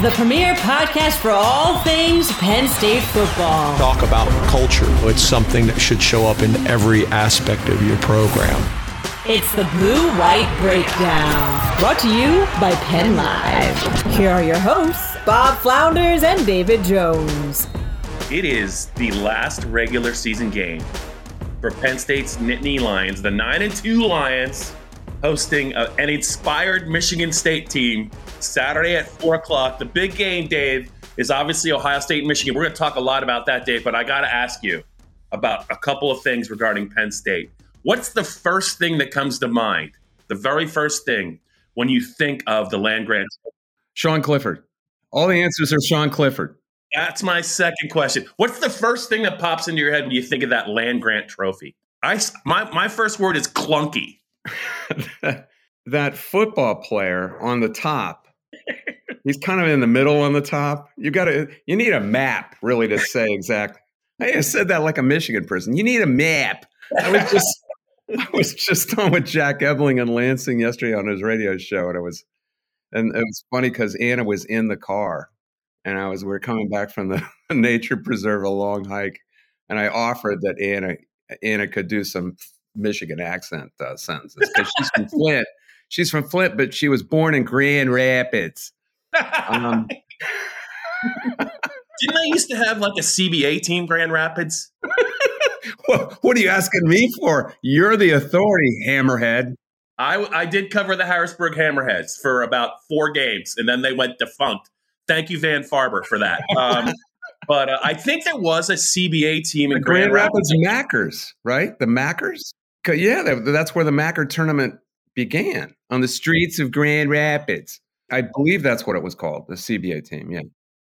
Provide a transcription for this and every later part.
the premier podcast for all things Penn State football. Talk about culture. It's something that should show up in every aspect of your program. It's the Blue White Breakdown, brought to you by Penn Live. Here are your hosts, Bob Flounders and David Jones. It is the last regular season game for Penn State's Nittany Lions, the 9 and 2 Lions, hosting a, an inspired Michigan State team Saturday at 4 o'clock. The big game, Dave, is obviously Ohio State Michigan. We're going to talk a lot about that, Dave, but I got to ask you about a couple of things regarding Penn State. What's the first thing that comes to mind? The very first thing when you think of the land grant? Sean Clifford. All the answers are Sean Clifford. That's my second question. What's the first thing that pops into your head when you think of that land grant trophy? I my my first word is clunky. that football player on the top He's kind of in the middle on the top. You got to, you need a map really to say exactly. I said that like a Michigan person. You need a map. I was just, I was just on with Jack Ebling and Lansing yesterday on his radio show, and it was, and it was funny because Anna was in the car, and I was we are coming back from the nature preserve, a long hike, and I offered that Anna Anna could do some Michigan accent uh, sentences because she's from Flint. She's from Flint, but she was born in Grand Rapids. Um, Didn't I used to have like a CBA team, Grand Rapids? what, what are you asking me for? You're the authority, Hammerhead. I, I did cover the Harrisburg Hammerheads for about four games, and then they went defunct. Thank you, Van Farber, for that. Um, but uh, I think there was a CBA team in the Grand, Grand Rapids. Rapids Mackers, right? The Mackers? Yeah, that's where the Macker tournament began on the streets of Grand Rapids. I believe that's what it was called, the CBA team. Yeah.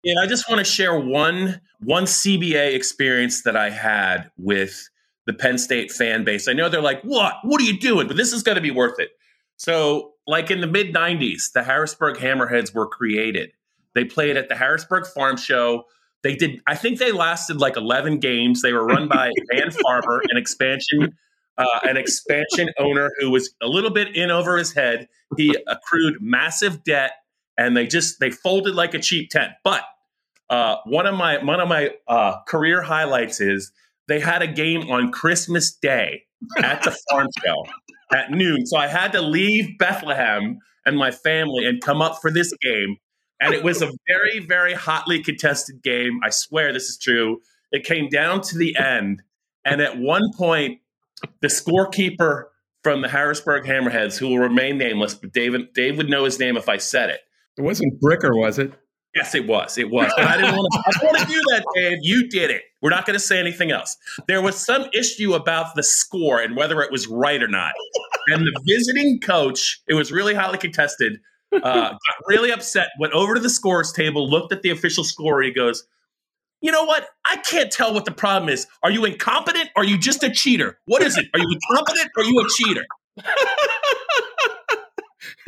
Yeah, I just want to share one one CBA experience that I had with the Penn State fan base. I know they're like, "What? What are you doing?" But this is going to be worth it. So, like in the mid '90s, the Harrisburg Hammerheads were created. They played at the Harrisburg Farm Show. They did. I think they lasted like 11 games. They were run by Van Farber, an expansion uh, an expansion owner who was a little bit in over his head. He accrued massive debt, and they just they folded like a cheap tent. But uh, one of my one of my uh, career highlights is they had a game on Christmas Day at the farm show at noon. So I had to leave Bethlehem and my family and come up for this game. And it was a very, very hotly contested game. I swear this is true. It came down to the end. And at one point, the scorekeeper from the Harrisburg Hammerheads, who will remain nameless, but David Dave would know his name if I said it. It wasn't Bricker, was it? Yes, it was. It was. But I didn't want to. I didn't want to do that, Dave. You did it. We're not going to say anything else. There was some issue about the score and whether it was right or not. And the visiting coach, it was really highly contested. Uh, got really upset. Went over to the scores table, looked at the official score. He goes, you know what? I can't tell what the problem is. Are you incompetent or are you just a cheater? What is it? Are you incompetent or are you a cheater?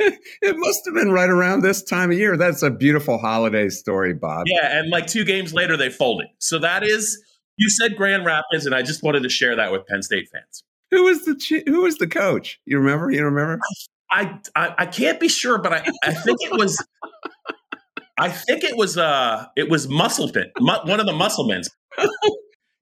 it must have been right around this time of year. That's a beautiful holiday story, Bob. Yeah, and like two games later, they folded. So that is, you said Grand Rapids, and I just wanted to share that with Penn State fans. Who was the who was the coach? You remember? You remember? I I, I can't be sure, but I, I think it was I think it was uh it was Musselman, one of the Musselmans.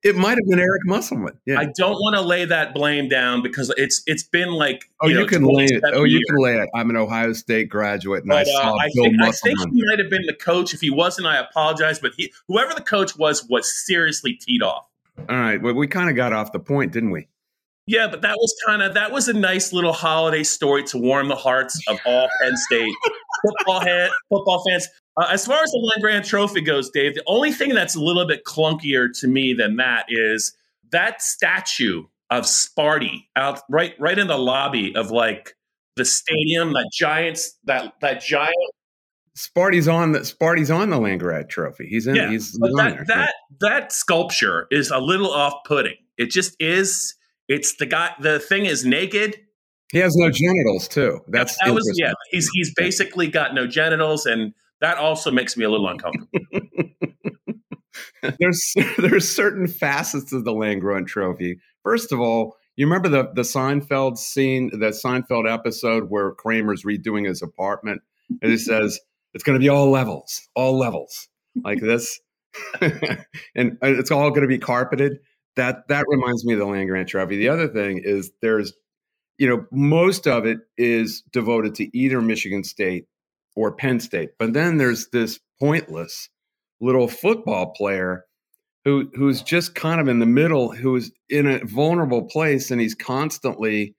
it might have been Eric Musselman. Yeah. I don't want to lay that blame down because it's it's been like oh you, know, can lay it oh you can lay it. I'm an Ohio State graduate and but, I saw uh, I Bill think, Musselman. I think he might have been the coach. If he wasn't, I apologize. But he whoever the coach was was seriously teed off. All right, well we kind of got off the point, didn't we? Yeah, but that was kind of that was a nice little holiday story to warm the hearts of all Penn State football head, football fans. Uh, as far as the Land Grant Trophy goes, Dave, the only thing that's a little bit clunkier to me than that is that statue of Sparty out right right in the lobby of like the stadium, that giants, that that giant. Sparty's on the Sparty's on the Land Trophy. He's in. Yeah, he's, that there. that that sculpture is a little off-putting. It just is. It's the guy. The thing is naked. He has no genitals too. That's that was yeah. He's he's basically got no genitals, and that also makes me a little uncomfortable. there's there's certain facets of the Land Grant Trophy. First of all, you remember the the Seinfeld scene, the Seinfeld episode where Kramer's redoing his apartment, and he says it's going to be all levels, all levels like this, and it's all going to be carpeted. That that reminds me of the Land Grant Trophy. The other thing is there's, you know, most of it is devoted to either Michigan State or Penn State, but then there's this pointless little football player who who's just kind of in the middle, who's in a vulnerable place, and he's constantly.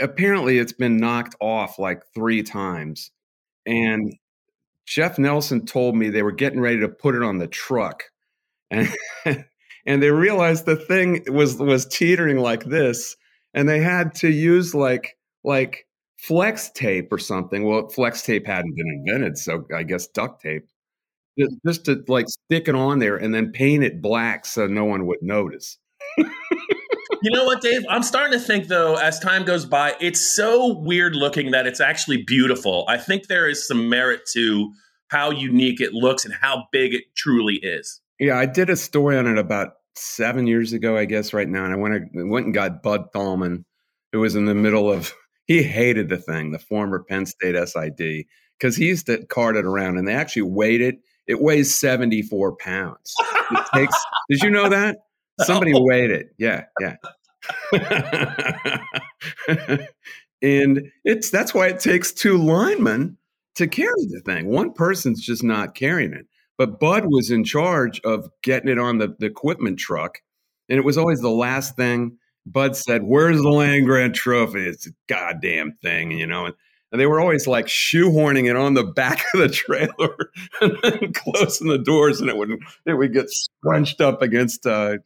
Apparently, it's been knocked off like three times, and Jeff Nelson told me they were getting ready to put it on the truck, and and they realized the thing was was teetering like this, and they had to use like like flex tape or something. Well, flex tape hadn't been invented, so I guess duct tape just, hmm. just to like stick it on there and then paint it black so no one would notice. you know what, Dave? I'm starting to think though, as time goes by, it's so weird looking that it's actually beautiful. I think there is some merit to how unique it looks and how big it truly is. Yeah, I did a story on it about seven years ago, I guess, right now. And I went, went and got Bud Thalman, who was in the middle of, he hated the thing, the former Penn State SID, because he used to cart it around and they actually weighed it. It weighs 74 pounds. It takes, did you know that? Somebody weighed it. Yeah, yeah. and it's that's why it takes two linemen to carry the thing. One person's just not carrying it. But Bud was in charge of getting it on the, the equipment truck. And it was always the last thing. Bud said, Where's the land grant trophy? It's a goddamn thing, you know. And, and they were always like shoehorning it on the back of the trailer and closing the doors, and it would it would get scrunched up against uh,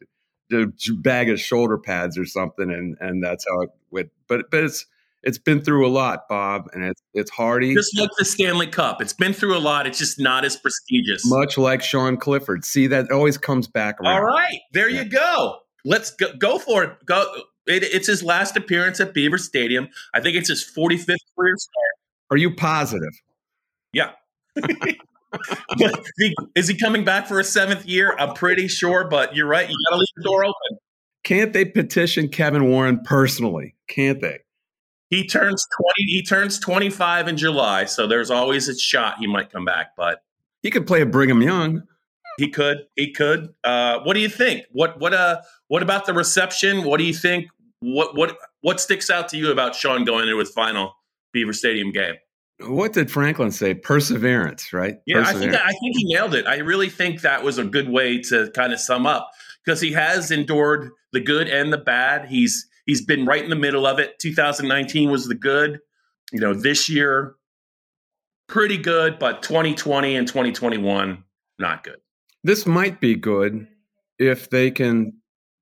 the bag of shoulder pads or something, and and that's how it went. But but it's it's been through a lot, Bob, and it's it's hardy. Just like the Stanley Cup. It's been through a lot. It's just not as prestigious. much like Sean Clifford. See that always comes back around. All right, there Yeah. you go. Let's go, go for it. Go. It, it's his last appearance at Beaver Stadium. I think it's his 45th career start. Are you positive? Yeah. Is he- Is he coming back for a seventh year? I'm pretty sure, but you're right. You got to leave the door open. Can't they petition Kevin Warren personally? Can't they? He turns 20. He turns 25 in July, so there's always a shot he might come back. But He could play a Brigham Young. He could. He could. Uh, what do you think? What what uh what about the reception? What do you think? What what what sticks out to you about Sean going into his final Beaver Stadium game? What did Franklin say? Perseverance, right? Yeah, I think I think he nailed it. I really think that was a good way to kind of sum up because he has endured the good and the bad. He's he's been right in the middle of it. 2019 was the good. You know, this year pretty good, but 2020 and 2021 not good. this might be good if they can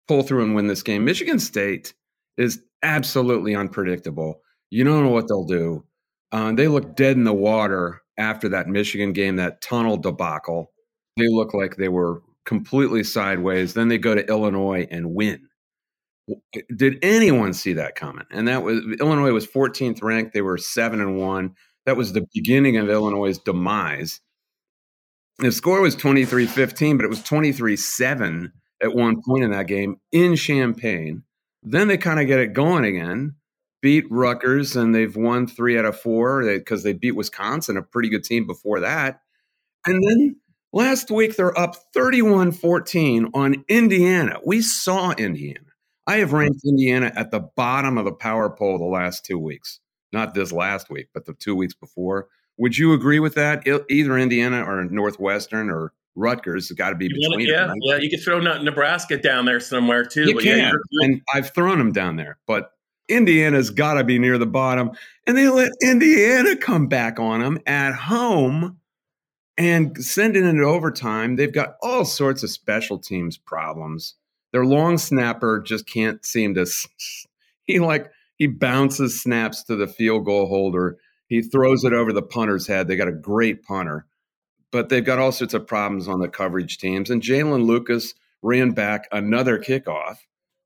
pull through and win this game. Michigan State is absolutely unpredictable. You don't know what they'll do. Uh, they look dead in the water after that Michigan game, that tunnel debacle. They look like they were completely sideways. Then they go to Illinois and win. Did anyone see that coming? And that was Illinois was 14th ranked. They were seven and one. That was the beginning of Illinois' demise. The score was 23 15, but it was 23 7 at one point in that game in Champaign. Then they kind of get it going again, beat Rutgers, and they've won three out of four because they beat Wisconsin, a pretty good team before that. And then last week, they're up 31 14 on Indiana. We saw Indiana. I have ranked Indiana at the bottom of the power poll the last two weeks. Not this last week, but the two weeks before. Would you agree with that? Either Indiana or Northwestern or Rutgers has got to be You wanna- between yeah, them. yeah. You could throw Nebraska down there somewhere too. You yeah, can, you're- and I've thrown them down there, but Indiana's got to be near the bottom, and they let Indiana come back on them at home and send it into overtime. They've got all sorts of special teams problems. Their long snapper just can't seem to. He like he bounces snaps to the field goal holder. He throws it over the punter's head. They got a great punter, but they've got all sorts of problems on the coverage teams. And Jaylin Lucas ran back another kickoff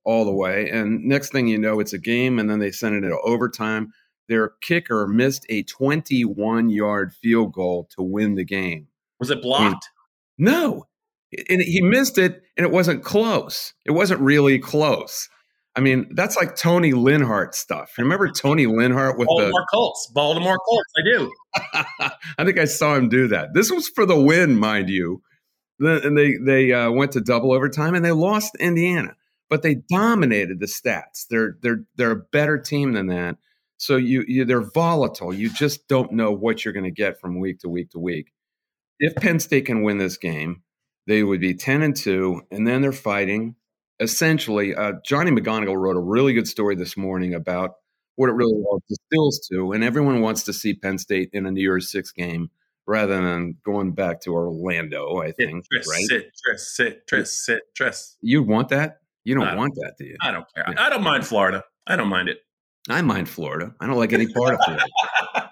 all the way. And next thing you know, it's a game, and then they send it into overtime. Their kicker missed a 21 yard field goal to win the game. was it blocked? No, and he missed it, and it wasn't close. It wasn't really close. I mean, that's like Toni Linhart stuff. Remember Toni Linhart with the Baltimore Colts. Baltimore Colts. I do. I think I saw him do that. This was for the win, mind you. And they they uh, went to double overtime and they lost Indiana, but they dominated the stats. They're they're they're a better team than that. So you, you they're volatile. You just don't know what you're going to get from week to week to week. If Penn State can win this game, they would be ten and two, and then they're fighting. Essentially, uh, Johnny McGonigal wrote a really good story this morning about what it really all distills to, and everyone wants to see Penn State in a New Year's Six game rather than going back to Orlando. I think, Citrus, right? citrus, citrus, citrus. You want that? You don't don't- want that, do you? I don't care. I don't mind Florida. I don't mind it. I mind Florida. I don't like any part of Florida.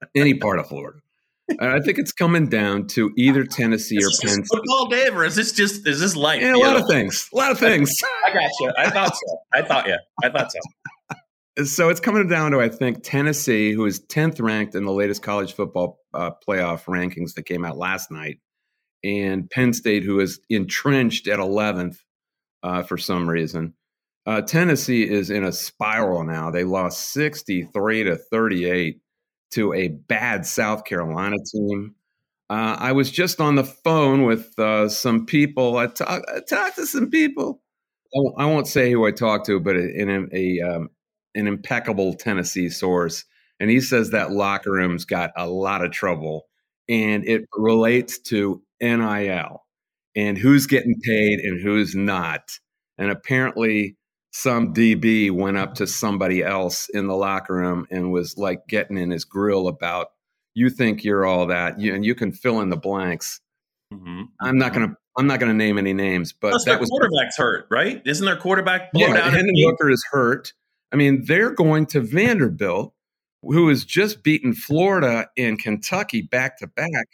any part of Florida. I think it's coming down to either Tennessee or Penn State. football, Dave, or is this just is this life? Yeah, a lot know? of things. A lot of things. I got you. I thought so. I thought yeah. I thought so. So it's coming down to I think Tennessee, who is tenth ranked in the latest college football uh, playoff rankings that came out last night, and Penn State, who is entrenched at eleventh uh, for some reason. Uh, Tennessee is in a spiral now. They lost sixty-three to thirty-eight to a bad South Carolina team. Uh, I was just on the phone with uh, some people. I, talk, talked to some people. I won't say who I talked to, but in a, a um, an impeccable Tennessee source, and he says that locker room's got a lot of trouble, and it relates to NIL and who's getting paid and who's not. And apparently, some DB went up to somebody else in the locker room and was like getting in his grill about, "You think you're all that?" You, and you can fill in the blanks. Mhm. I'm not gonna. I'm not gonna name any names, but Plus, that was quarterback's hurt, right? Isn't their quarterback yeah? Hendon? Hooker is hurt. I mean, they're going to Vanderbilt, who has just beaten Florida and Kentucky back to back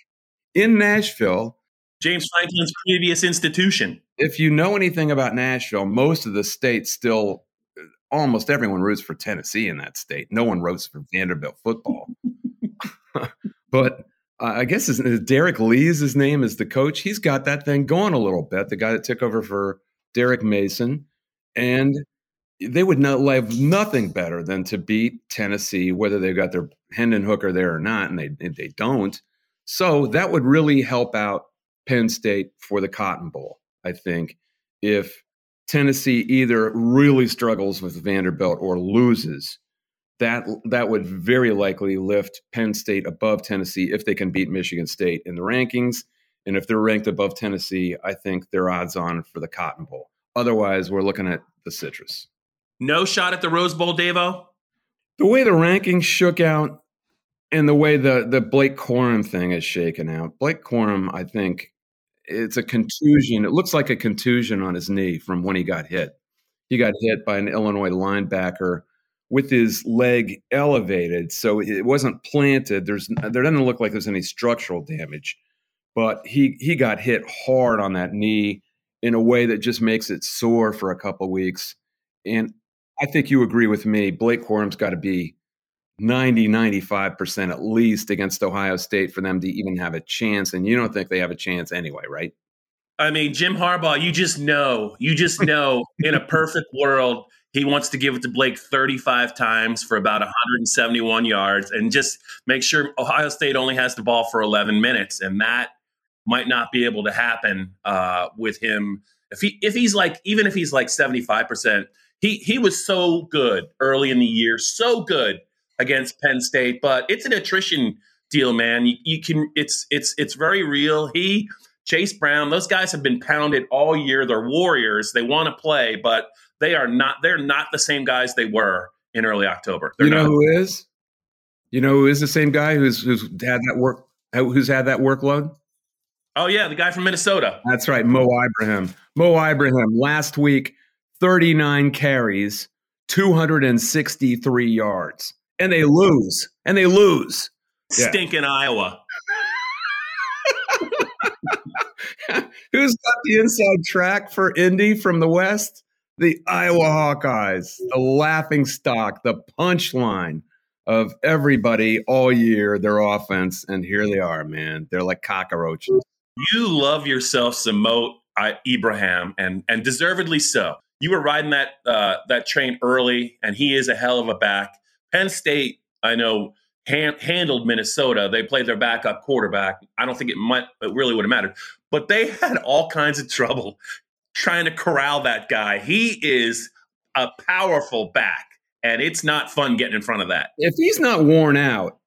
in Nashville. James Franklin's previous institution. If you know anything about Nashville, most of the state still, almost everyone roots for Tennessee in that state. No one roots for Vanderbilt football. but uh, I guess his, Derek Lee's his name is the coach. He's got that thing going a little bit. The guy that took over for Derek Mason, and they would not have nothing better than to beat Tennessee, whether they've got their Hendon Hooker there or not, and they they don't. So that would really help out Penn State for the Cotton Bowl. I think if Tennessee either really struggles with Vanderbilt or loses, that that would very likely lift Penn State above Tennessee if they can beat Michigan State in the rankings. And if they're ranked above Tennessee, I think they're odds on for the Cotton Bowl. Otherwise, we're looking at the Citrus. No shot at the Rose Bowl, Davo. The way the rankings shook out and the way the, the Blake Corum thing is shaken out, Blake Corum, I think it's a contusion. It looks like a contusion on his knee from when he got hit. He got hit by an Illinois linebacker with his leg elevated, so it wasn't planted. There's there doesn't look like there's any structural damage, but he he got hit hard on that knee in a way that just makes it sore for a couple weeks. And I think you agree with me. Blake Corum's got to be 90, 95% at least against Ohio State for them to even have a chance. And you don't think they have a chance anyway, right? I mean, Jim Harbaugh, you just know, you just know in a perfect world, he wants to give it to Blake 35 times for about 171 yards and just make sure Ohio State only has the ball for 11 minutes. And that might not be able to happen uh, with him. If he if he's like even if he's like 75%, he he was so good early in the year, so good against Penn State, but it's an attrition deal, man. You, you can it's it's it's very real. He Chase Brown, those guys have been pounded all year. They're warriors. They want to play, but they are not. They're not the same guys they were in early October. They're you know not. who is? You know who is the same guy who's who's had that work uh, who's had that workload? Oh yeah, the guy from Minnesota. That's right, Mo Ibrahim. Mo Ibrahim last week, 39 carries, 263 yards. And they lose. And they lose. Yeah. Stinking Iowa. Who's got the inside track for Indy from the West? The Iowa Hawkeyes, the laughing stock, the punchline of everybody all year, their offense. And here they are, man. They're like cockroaches. You love yourself some Mo Ibrahim, and and deservedly so. You were riding that uh, that train early, and he is a hell of a back. Penn State, I know, handled Minnesota. They played their backup quarterback. I don't think it might it really would have mattered, but they had all kinds of trouble trying to corral that guy. He is a powerful back, and it's not fun getting in front of that. If he's not worn out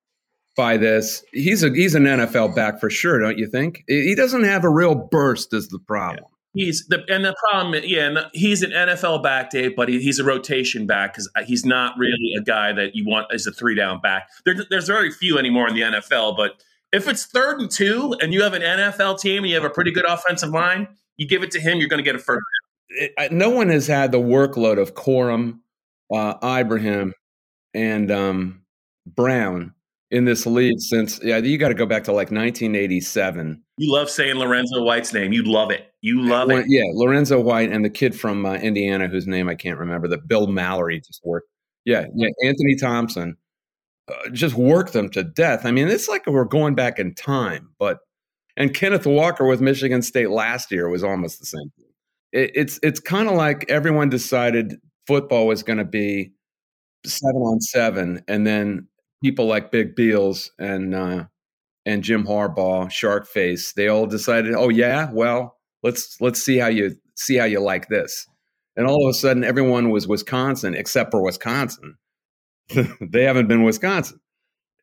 by this, he's a he's an NFL back for sure, don't you think? He doesn't have a real burst is the problem. Yeah. He's the and the problem, yeah, he's an NFL back, Dave, but he, he's a rotation back because he's not really a guy that you want as a three down back. There, there's very few anymore in the NFL, but if it's third and two and you have an NFL team and you have a pretty good offensive line, you give it to him, you're going to get a first. It, no one has had the workload of Corum, uh, Ibrahim, and um, Brown in this league since yeah you got to go back to like 1987 you love saying lorenzo white's name. You love it. You love it. yeah lorenzo white and the kid from uh, indiana whose name i can't remember that bill mallory just worked. Yeah yeah anthony thompson. Uh, just worked them to death. I mean it's like we're going back in time but and kenneth walker with michigan state last year was almost the same thing. It, it's it's kind of like everyone decided football was going to be seven on seven and then people like Big Beals and uh, and Jim Harbaugh, Shark Face, they all decided, oh yeah, well let's let's see how you see how you like this. And all of a sudden, everyone was Wisconsin except for Wisconsin. they haven't been Wisconsin.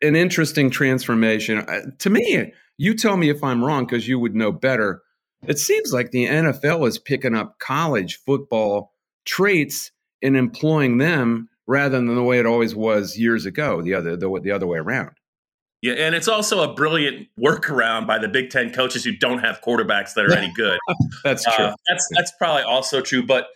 An interesting transformation uh, to me. You tell me if I'm wrong because you would know better. It seems like the NFL is picking up college football traits and employing them rather than the way it always was years ago, the other the, the other way around. Yeah, and it's also a brilliant workaround by the Big Ten coaches who don't have quarterbacks that are any good. that's true. Uh, that's that's probably also true. But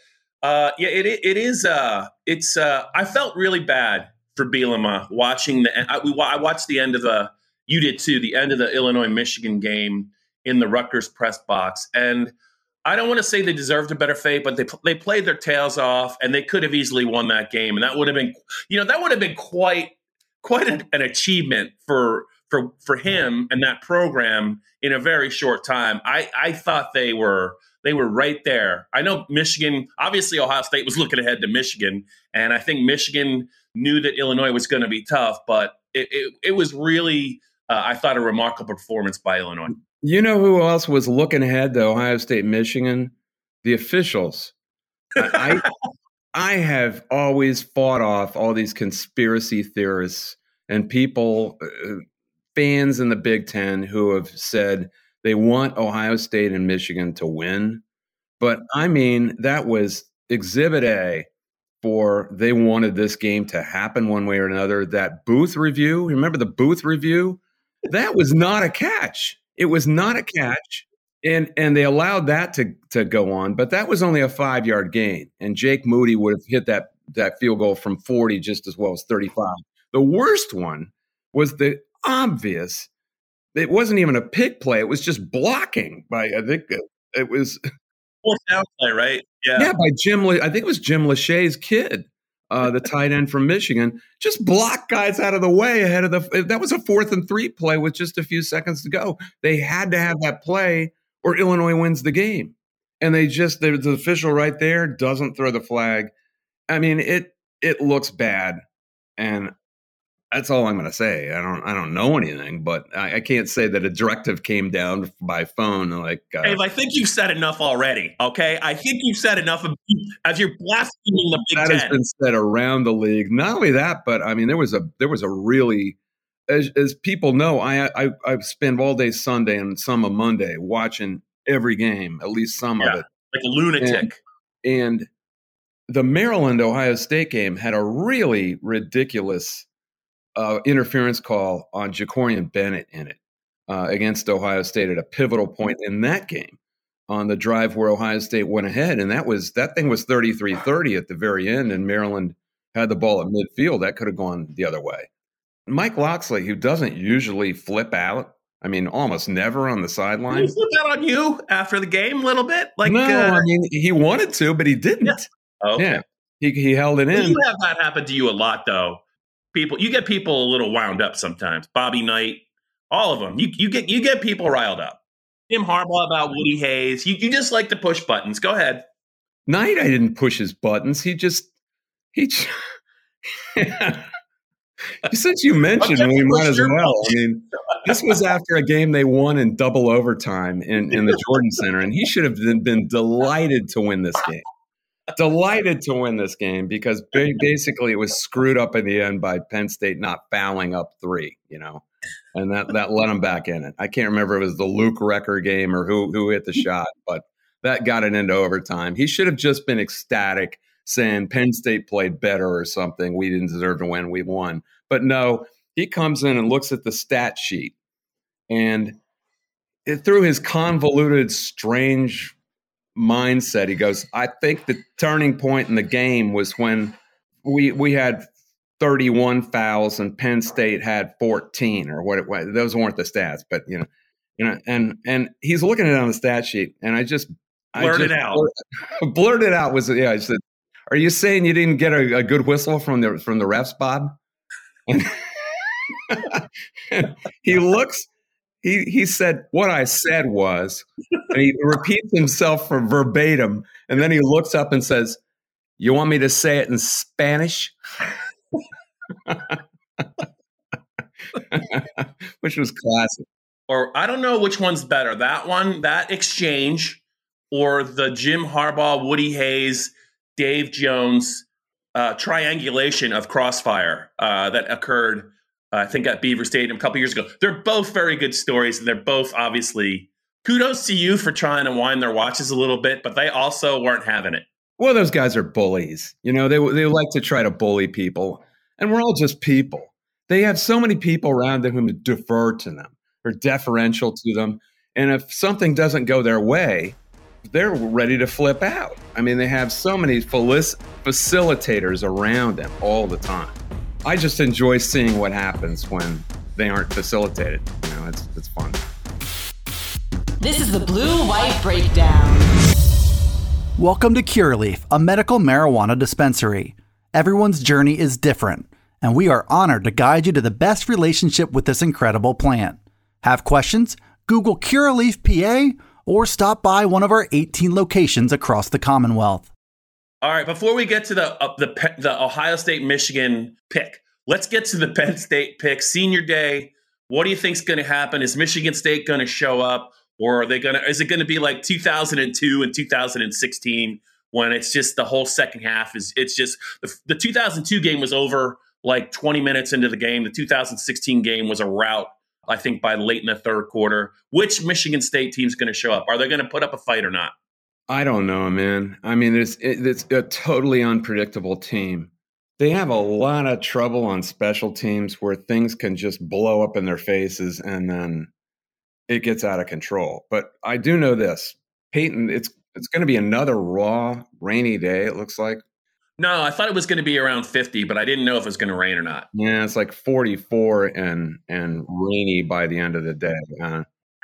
uh, yeah, it it is. Uh, it's. Uh, I felt really bad for Bielema watching the. I, we, I watched the end of the. You did too. The end of the Illinois Michigan game in the Rutgers press box, and I don't want to say they deserved a better fate, but they they played their tails off, and they could have easily won that game, and that would have been, you know, that would have been quite quite an, an achievement for for for him and that program in a very short time. I I thought they were they were right there. I know Michigan, obviously Ohio State was looking ahead to Michigan, and I think Michigan knew that Illinois was going to be tough, but it, it, it was really, uh, I thought, a remarkable performance by Illinois. You know who else was looking ahead to Ohio State, Michigan? The officials. I, I have always fought off all these conspiracy theorists and people, uh, fans in the Big Ten, who have said they want Ohio State and Michigan to win. But I mean, that was exhibit A for they wanted this game to happen one way or another. That booth review, remember the booth review? That was not a catch. It was not a catch, and and they allowed that to to go on, but that was only a five yard gain, and Jake Moody would have hit that that field goal from forty just as well as thirty five. The worst one was the obvious. It wasn't even a pick play; it was just blocking by I think uh, it was fourth down play, right? Yeah, yeah, by Jim. I think it was Jim Lachey's kid uh, the tight end from Michigan, just block guys out of the way ahead of the. That was a fourth and three play with just a few seconds to go. They had to have that play, or Illinois wins the game. And they just there's the official right there doesn't throw the flag. I mean, it it looks bad, and that's all I'm going to say. I don't I don't know anything, but I, I, can't say that a directive came down by phone. Like, uh, Dave, I think you've said enough already. Okay, I think you've said enough of, as you're blaspheming the Big that Ten. has been said around the league. Not only that, but I mean, there was a there was a really as, as people know, I, I I spend all day Sunday and some of Monday watching every game, at least some Yeah. of it. Like a lunatic. And the Maryland Ohio State game had a really ridiculous uh, interference call on Jakorian Bennett in it uh, against Ohio State at a pivotal point in that game on the drive where Ohio State went ahead. And that was that thing was 33 30 at the very end, and Maryland had the ball at midfield. That could have gone the other way. Mike Locksley, who doesn't usually flip out, I mean, almost never on the Did he sideline. flip out on you after the game a little bit? Like, no, uh, I mean, he wanted to, but he didn't. Yeah. okay. Yeah, he, he held it in. You have that happen to you a lot, though. People, you get people a little wound up sometimes. Bobby Knight, all of them. You, you get you get people riled up. Jim Harbaugh about Woody Hayes. You, you just like to push buttons. Go ahead. Knight, I didn't push his buttons. He just he. j- Since you mentioned, we might as well. I mean, this was after a game they won in double overtime in, in the Jordan Center, and he should have been, been delighted to win this game. Delighted to win this game because basically it was screwed up in the end by Penn State not fouling up three, you know, and that that let them back in it. I can't remember if it was the Luke Recker game or who who hit the shot, but that got it into overtime. He should have just been ecstatic, saying Penn State played better or something. We didn't deserve to win. We won. But no, he comes in and looks at the stat sheet and it, through his convoluted, strange mindset, he goes, I think the turning point in the game was when we we had 31 fouls and Penn State had 14 or what it was. Those weren't the stats, but you know, you know, and and he's looking at it on the stat sheet, and I just I just out. blurt- blurted out was yeah. I said, "Are you saying you didn't get a, a good whistle from the from the refs, Bob?" And he looks. He he said, "What I said was," and he repeats himself for verbatim, and then he looks up and says, "You want me to say it in Spanish?" Which was classic. Or I don't know which one's better. That one, that exchange, or the Jim Harbaugh, Woody Hayes, Dave Jones uh, triangulation of crossfire uh, that occurred, Uh, I think, at Beaver Stadium a couple years ago. They're both very good stories, and they're both obviously kudos to you for trying to wind their watches a little bit, but they also weren't having it. Well, those guys are bullies. You know, they they like to try to bully people, and we're all just people. They have so many people around them who defer to them or deferential to them, and if something doesn't go their way, they're ready to flip out. I mean, they have so many facilitators around them all the time. I just enjoy seeing what happens when they aren't facilitated. You know, it's it's fun. This is the Blue White Breakdown. Welcome to Curaleaf, a medical marijuana dispensary. Everyone's journey is different, and we are honored to guide you to the best relationship with this incredible plant. Have questions? Google Curaleaf PA or stop by one of our 18 locations across the Commonwealth. All right, before we get to the uh, the the Ohio State Michigan pick, let's get to the Penn State pick. Senior day. What do you think's going to happen? Is Michigan State going to show up, or are they going to? Is it going to be like 2002 and 2016 when it's just the whole second half is? It's just the, the 2002 game was over like 20 minutes into the game. The 2016 game was a rout. I think by late in the third quarter. Which Michigan State team's going to show up? Are they going to put up a fight or not? I don't know, man. I mean, it's it, it's a totally unpredictable team. They have a lot of trouble on special teams where things can just blow up in their faces and then it gets out of control. But I do know this, Peyton. It's it's going to be another raw, rainy day. It looks like. No, I thought it was going to be around 50, but I didn't know if it was going to rain or not. Yeah, it's like 44 and and rainy by the end of the day. Uh,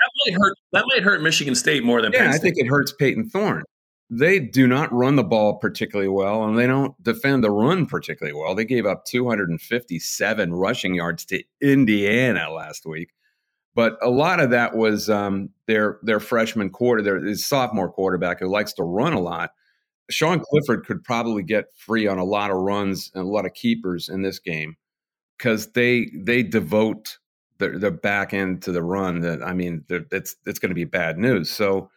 That might hurt. That might hurt Michigan State more than yeah, Penn I think it hurts Payton Thorne. They do not run the ball particularly well, and they don't defend the run particularly well. They gave up 257 rushing yards to Indiana last week, but a lot of that was um, their their freshman quarter, their his sophomore quarterback who likes to run a lot. Sean Clifford could probably get free on a lot of runs and a lot of keepers in this game because they they devote their, their back end to the run. That I mean, it's it's going to be bad news. So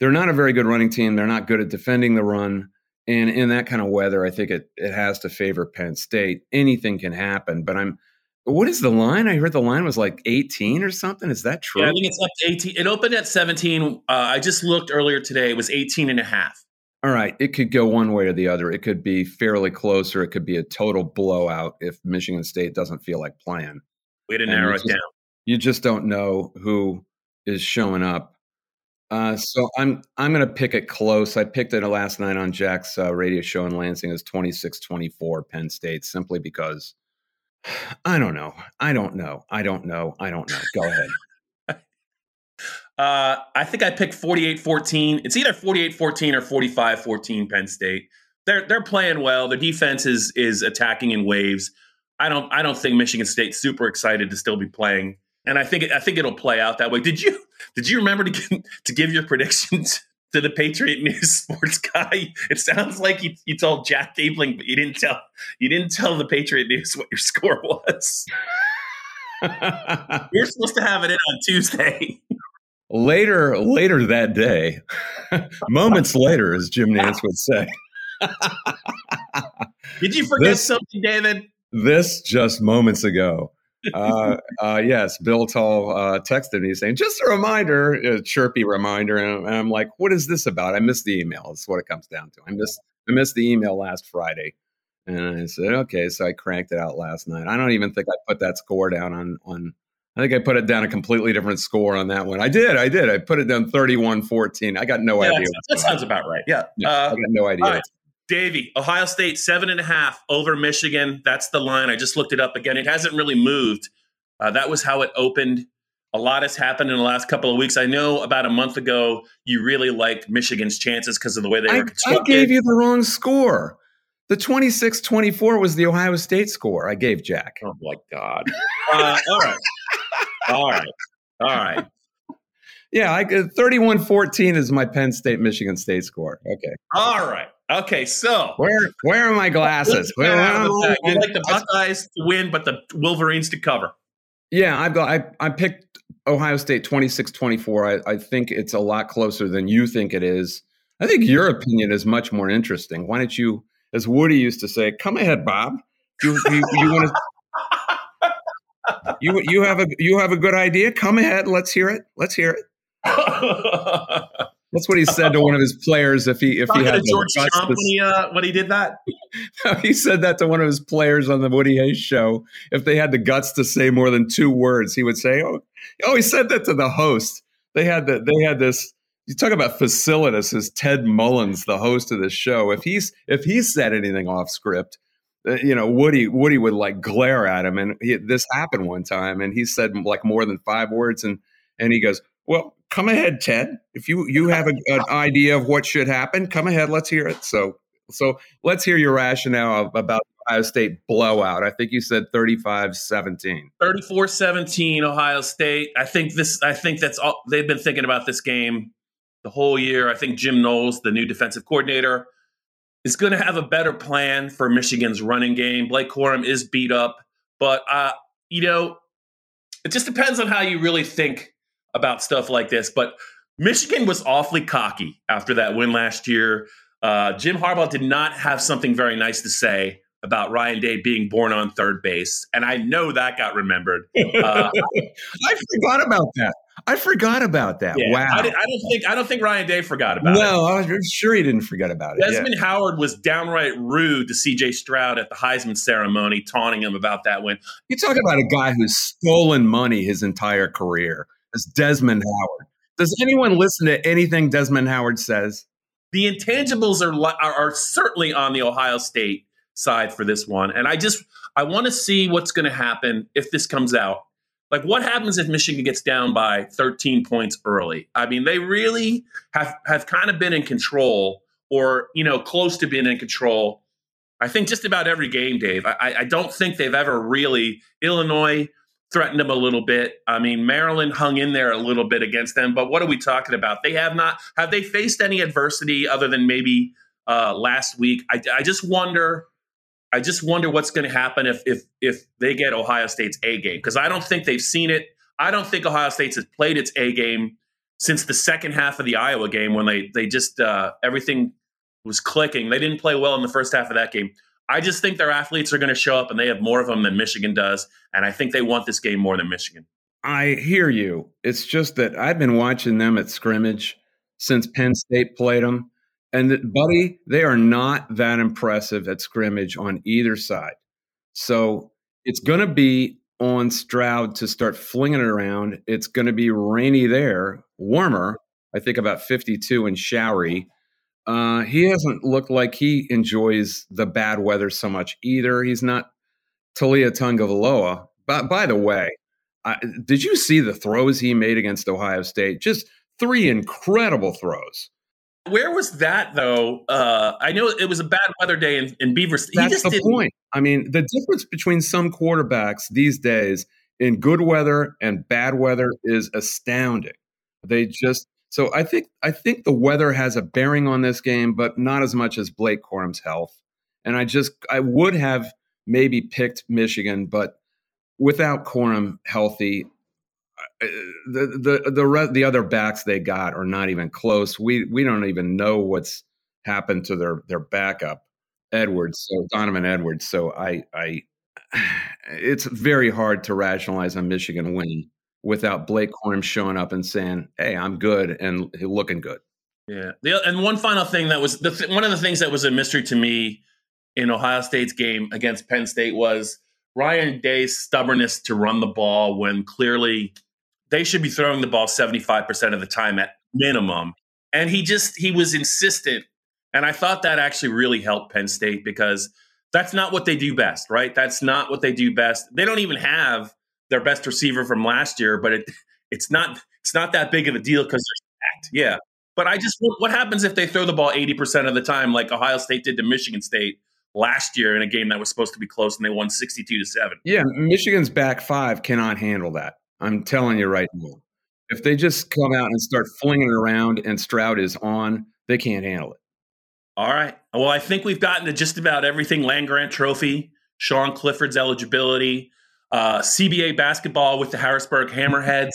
they're not a very good running team. They're not good at defending the run. And in that kind of weather, I think it it has to favor Penn State. Anything can happen, but I'm What is the line? I heard the line was like 18 or something. Is that true? Yeah, I think it's up to 18. It opened at 17. Uh, I just looked earlier today. It was 18 and a half. All right. It could go one way or the other. It could be fairly close or it could be a total blowout if Michigan State doesn't feel like playing. Way to And narrow it just- down. You just don't know who is showing up. Uh, so I'm I'm going to pick it close. I picked it last night on Jack's uh, radio show in Lansing as 26-24 Penn State simply because I don't know. I don't know. I don't know. I don't know. Go ahead. Uh, I think I picked 48-14. It's either 48-14 or 45-14 Penn State. They're they're playing well. Their defense is is attacking in waves. I don't I don't think Michigan State's super excited to still be playing. And I think I think it'll play out that way. Did you did you remember to give, to give your predictions to the Patriot News sports guy? It sounds like you, you told Jack Ebling, but you didn't tell you didn't tell the Patriot News what your score was. You're supposed to have it in on Tuesday. later later that day, moments later, as Jim Nantz would say. Did you forget This- something, David? This just moments ago. Uh, uh, yes, Bill Tall uh, texted me saying, just a reminder, a chirpy reminder. And, and I'm like, what is this about? I missed the email. That's what it comes down to. I missed, I missed the email last Friday. And I said, okay. So I cranked it out last night. I don't even think I put that score down on, on, I think I put it down a completely different score on that one. I did. I did. I put it down 31 14. I got no Yeah, idea. that, what's that sounds about right. Yeah. Yeah, Uh, I got no idea. all right. Davey, Ohio State seven and a half over Michigan. That's the line. I just looked it up again. It hasn't really moved. Uh, that was how it opened. A lot has happened in the last couple of weeks. I know about a month ago you really liked Michigan's chances because of the way they I, were I constructed. gave you the wrong score. The 26 24 was the Ohio State score I gave Jack. Oh my god! Uh, all right, all right, all right. Yeah, I 31 14 is my Penn State Michigan State score. Okay. All right. Okay. So Where where are my glasses? Where, where out of am the. You like the Buckeyes to win, but the Wolverines to cover. Yeah, I've got I, I picked Ohio State 26-24. I, I think it's a lot closer than you think it is. I think your opinion is much more interesting. Why don't you, as Woody used to say, come ahead, Bob. You you, you want to you you have a you have a good idea? Come ahead, let's hear it. Let's hear it. That's what he said to one of his players if he if he had the George guts Trump when he uh, when he did that. he said that to one of his players on the Woody Hayes show. If they had the guts to say more than two words, he would say, "Oh, oh." He said that to the host. They had the, They had this. You talk about facilitas. Is Ted Mullins the host of this show? If he's if he said anything off script, uh, you know, Woody Woody would like glare at him. And he, this happened one time, and he said like more than five words, and and he goes, "Well, come ahead, Ted. If you you have a, an idea of what should happen, come ahead. Let's hear it." So so let's hear your rationale about Ohio State blowout. I think you said 35-17. 34-17 Ohio State. I think this I think that's all they've been thinking about this game the whole year. I think Jim Knowles, the new defensive coordinator, is going to have a better plan for Michigan's running game. Blake Corum is beat up, but uh, you know, it just depends on how you really think about stuff like this. But Michigan was awfully cocky after that win last year. Uh, Jim Harbaugh did not have something very nice to say about Ryan Day being born on third base, and I know that got remembered. Uh, I forgot about that. I forgot about that. yeah, wow. I, I don't think I don't think Ryan Day forgot about it. no, I'm sure he didn't forget about it. Yeah. Desmond Howard was downright rude to C.J. Stroud at the Heisman ceremony, taunting him about that win. You talk about a guy who's stolen money his entire career. It's Desmond Howard. Does anyone listen to anything Desmond Howard says? The intangibles are, are are certainly on the Ohio State side for this one, and I just I want to see what's going to happen if this comes out. Like, what happens if Michigan gets down by 13 points early? I mean, they really have have kind of been in control, or you know, close to being in control. I think just about every game, Dave. I- I don't think they've ever really Illinois threatened them a little bit. I mean, Maryland hung in there a little bit against them, but what are we talking about? They have not have they faced any adversity other than maybe uh, last week? I, I just wonder. I just wonder what's going to happen if if if they get Ohio State's A game because I don't think they've seen it. I don't think Ohio State has played its A game since the second half of the Iowa game when they they just uh, everything was clicking. They didn't play well in the first half of that game. I just think their athletes are going to show up and they have more of them than Michigan does. And I think they want this game more than Michigan. I hear you. It's just that I've been watching them at scrimmage since Penn State played them. And, buddy, they are not that impressive at scrimmage on either side. So it's going to be on Stroud to start flinging it around. It's going to be rainy there, warmer, I think about 52 and showery. Uh, he hasn't looked like he enjoys the bad weather so much either. He's not Taulia Tagovailoa. But by the way, I, did you see the throws he made against Ohio State? Just three incredible throws. Where was that though? Uh, I know it was a bad weather day in, in Beaver Stadium. That's the didn't... point. I mean, the difference between some quarterbacks these days in good weather and bad weather is astounding. They just so I think I think the weather has a bearing on this game, but not as much as Blake Corum's health. And I just I would have maybe picked Michigan, but without Corum healthy, uh, the the the the other backs they got are not even close. We we don't even know what's happened to their their backup Edwards, so Donovan Edwards. So I I it's very hard to rationalize a Michigan win without Blake Corum showing up and saying, "Hey, I'm good," and looking good. Yeah, and one final thing that was the th- one of the things that was a mystery to me in Ohio State's game against Penn State was Ryan Day's stubbornness to run the ball when clearly they should be throwing the ball 75% of the time at minimum. And he just he was insistent. And I thought that actually really helped Penn State because that's not what they do best, right? That's not what they do best. They don't even have their best receiver from last year, but it it's not it's not that big of a deal because they're stacked. Yeah. But I just what happens if they throw the ball 80% of the time like Ohio State did to Michigan State last year in a game that was supposed to be close and they won 62 to 7. Yeah, Michigan's back 5 cannot handle that. I'm telling you right now. If they just come out and start flinging it around and Stroud is on, they can't handle it. All right. Well, I think we've gotten to just about everything Land Grant Trophy, Sean Clifford's eligibility, uh, CBA basketball with the Harrisburg Hammerheads.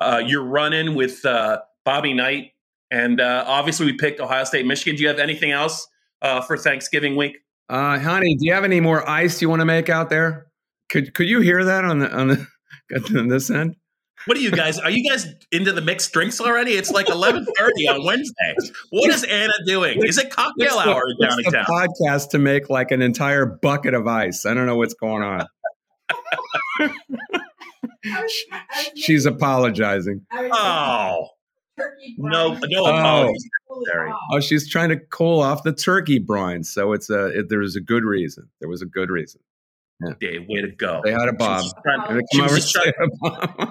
Uh, you're running with uh, Bobby Knight. And uh, obviously, we picked Ohio State, Michigan. Do you have anything else uh, for Thanksgiving week? Uh, honey, do you have any more ice you want to make out there? Could could you hear that on the on the on this end? What are you guys? Are you guys into the mixed drinks already? It's like eleven thirty on Wednesday. What is Anna doing? Is it cocktail it's hour the, down in town? Podcast to make like an entire bucket of ice. I don't know what's going on. She's apologizing. Oh. No, no apologies. Oh. oh, she's trying to cool off the turkey brine. So it's a it, there was a good reason. There was a good reason. Yeah. Dave, way to go. They had a Bob. She was, trying,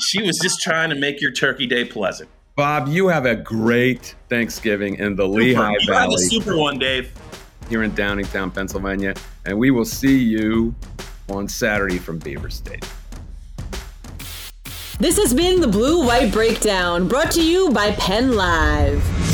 she was just trying to make your turkey day pleasant. Bob, you have a great Thanksgiving in the super. Lehigh you Valley. Have a super one, Dave. Here in Downingtown, Pennsylvania, and we will see you on Saturday from Beaver Stadium. This has been the Blue White Breakdown, brought to you by Penn Live.